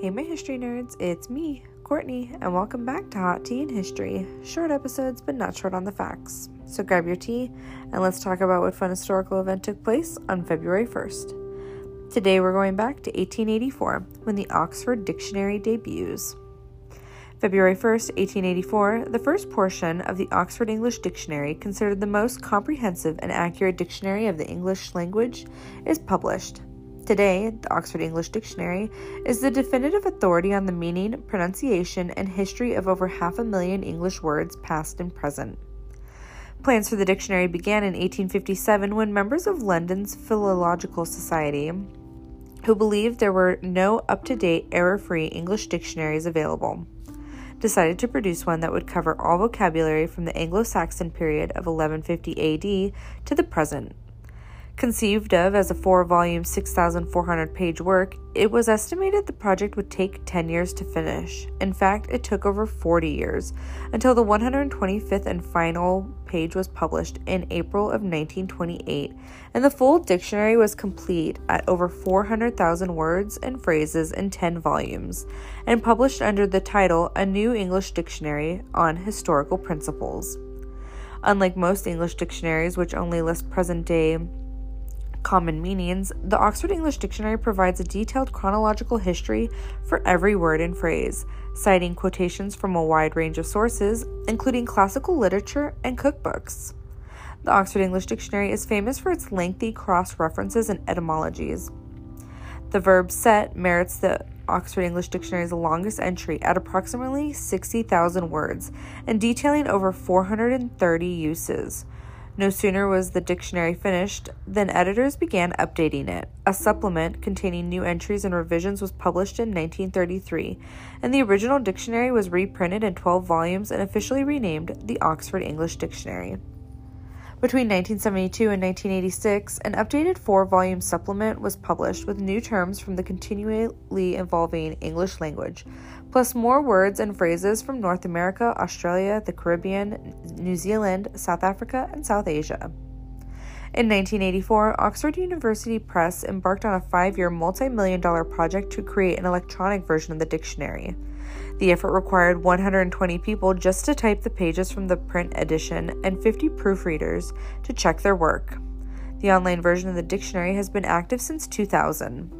Hey, my history nerds, it's me, Courtney, and welcome back to Hot Tea and History. Short episodes, but not short on the facts. So grab your tea and let's talk about what fun historical event took place on February 1st. Today we're going back to 1884 when the Oxford Dictionary debuts. February 1st, 1884, the first portion of the Oxford English Dictionary, considered the most comprehensive and accurate dictionary of the English language, is published. Today, the Oxford English Dictionary is the definitive authority on the meaning, pronunciation, and history of over half a million English words, past and present. Plans for the dictionary began in 1857 when members of London's Philological Society, who believed there were no up to date, error free English dictionaries available, decided to produce one that would cover all vocabulary from the Anglo Saxon period of 1150 AD to the present. Conceived of as a four volume, 6,400 page work, it was estimated the project would take 10 years to finish. In fact, it took over 40 years until the 125th and final page was published in April of 1928, and the full dictionary was complete at over 400,000 words and phrases in 10 volumes, and published under the title A New English Dictionary on Historical Principles. Unlike most English dictionaries, which only list present day common meanings, the Oxford English Dictionary provides a detailed chronological history for every word and phrase, citing quotations from a wide range of sources, including classical literature and cookbooks. The Oxford English Dictionary is famous for its lengthy cross references and etymologies. The verb set merits the Oxford English Dictionary's longest entry at approximately 60,000 words and detailing over 430 uses. No sooner was the dictionary finished than editors began updating it. A supplement containing new entries and revisions was published in 1933, and the original dictionary was reprinted in 12 volumes and officially renamed the Oxford English Dictionary. Between 1972 and 1986, an updated four volume supplement was published with new terms from the continually evolving English language, plus more words and phrases from North America, Australia, the Caribbean, New Zealand, South Africa, and South Asia. In 1984, Oxford University Press embarked on a five year, multi million dollar project to create an electronic version of the dictionary. The effort required 120 people just to type the pages from the print edition and 50 proofreaders to check their work. The online version of the dictionary has been active since 2000.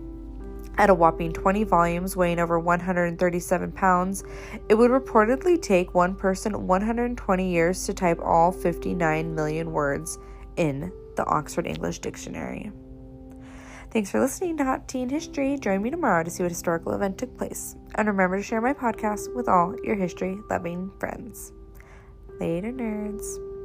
At a whopping 20 volumes weighing over 137 pounds, it would reportedly take one person 120 years to type all 59 million words in the Oxford English Dictionary. Thanks for listening to Hot Tea and History. Join me tomorrow to see what historical event took place. And remember to share my podcast with all your history loving friends. Later, nerds.